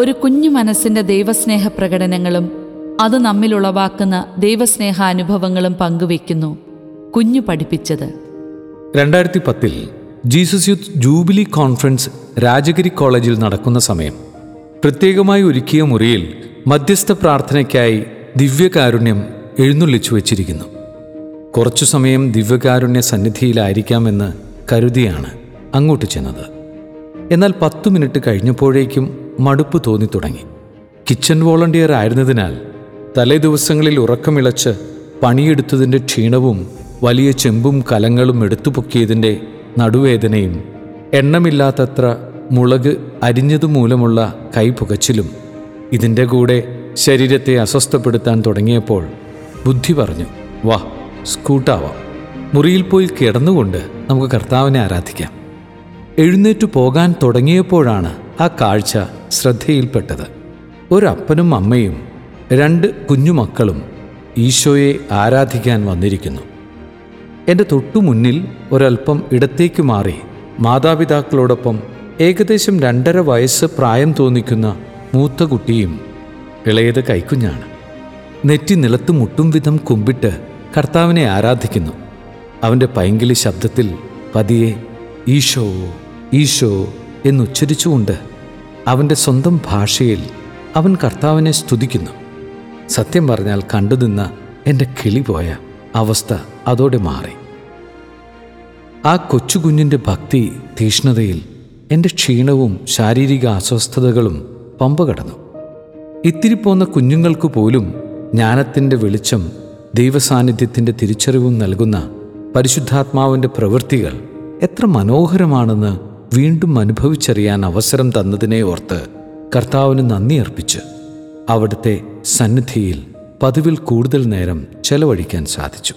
ഒരു കുഞ്ഞു മനസ്സിന്റെ ദൈവസ്നേഹ പ്രകടനങ്ങളും അത് നമ്മിൽ ഉളവാക്കുന്ന ദൈവസ്നേഹ അനുഭവങ്ങളും പങ്കുവെക്കുന്നു കുഞ്ഞു പഠിപ്പിച്ചത്. രണ്ടായിരത്തി പത്തിൽ Jesus youth jubilee conference Rajagiri കോളേജിൽ നടക്കുന്ന സമയം. പ്രത്യേകമായി ഒരുക്കിയ മുറിയിൽ മധ്യസ്ഥ പ്രാർത്ഥനയ്ക്കായി ദിവ്യകാരുണ്യം എഴുന്നള്ളിച്ചു വച്ചിരിക്കുന്നു. കുറച്ചു സമയം ദിവ്യകാരുണ്യ സന്നിധിയിലായിരിക്കാമെന്ന് കരുതിയാണ് അങ്ങോട്ട് ചെന്നത്. എന്നാൽ പത്തു മിനിറ്റ് കഴിഞ്ഞപ്പോഴേക്കും മടുപ്പ് തോന്നി തുടങ്ങി കിച്ചൺ വോളണ്ടിയർ ആയിരുന്നതിനാൽ തലേ ദിവസങ്ങളിൽ ഉറക്കമിളച്ച് പണിയെടുത്തതിന്റെ ക്ഷീണവും വലിയ ചെമ്പും കലങ്ങളും എടുത്തുപൊക്കിയതിന്റെ നടുവേദനയും എണ്ണമില്ലാത്തത്ര മുളക് അരിഞ്ഞതുമൂലമുള്ള കൈപുകച്ചിലും ഇതിന്റെ കൂടെ ശരീരത്തെ അസ്വസ്ഥപ്പെടുത്താൻ തുടങ്ങിയപ്പോൾ ബുദ്ധി പറഞ്ഞു വാ സ്കൂട്ടാവാം. മുറിയിൽ പോയി കിടന്നുകൊണ്ട് നമുക്ക് കർത്താവിനെ ആരാധിക്കാം. എഴുന്നേറ്റു പോകാൻ തുടങ്ങിയപ്പോഴാണ് ആ കാഴ്ച ശ്രദ്ധയിൽപ്പെട്ടത്. ഒരപ്പനും അമ്മയും രണ്ട് കുഞ്ഞുമക്കളും ഈശോയെ ആരാധിക്കാൻ വന്നിരിക്കുന്നു. എന്റെ തൊട്ടുമുന്നിൽ ഒരൽപ്പം ഇടത്തേക്ക് മാറി മാതാപിതാക്കളോടൊപ്പം ഏകദേശം രണ്ടര വയസ്സ് പ്രായം തോന്നിക്കുന്ന മൂത്ത കുട്ടിയും ഇളയത് കൈക്കുഞ്ഞാണ്. നെറ്റി നിലത്ത് മുട്ടും വിധം കുമ്പിട്ട് കർത്താവിനെ ആരാധിക്കുന്നു. അവന്റെ പൈങ്കിളി ശബ്ദത്തിൽ പതിയെ ഈശോ ഈശോ എന്നുച്ചരിച്ചുകൊണ്ട് അവന്റെ സ്വന്തം ഭാഷയിൽ അവൻ കർത്താവിനെ സ്തുതിക്കുന്നു. സത്യം പറഞ്ഞാൽ കണ്ടുനിന്ന എന്റെ കിളി പോയ അവസ്ഥ അതോടെ മാറി. ആ കൊച്ചുകുഞ്ഞിന്റെ ഭക്തി തീഷ്ണതയിൽ എന്റെ ക്ഷീണവും ശാരീരിക അസ്വസ്ഥതകളും പമ്പ കടന്നു ഇത്തിരി പോന്ന കുഞ്ഞുങ്ങൾക്ക് പോലും ജ്ഞാനത്തിന്റെ വെളിച്ചം ദൈവസാന്നിധ്യത്തിന്റെ തിരിച്ചറിവും നൽകുന്ന പരിശുദ്ധാത്മാവിന്റെ പ്രവൃത്തികൾ എത്ര മനോഹരമാണെന്ന് വീണ്ടും അനുഭവിച്ചറിയാൻ അവസരം തന്നതിനെ ഓർത്ത് കർത്താവിന് നന്ദി അർപ്പിച്ച് അവിടുത്തെ സന്നിധിയിൽ പതിവിൽ കൂടുതൽ നേരം ചെലവഴിക്കാൻ സാധിച്ചു.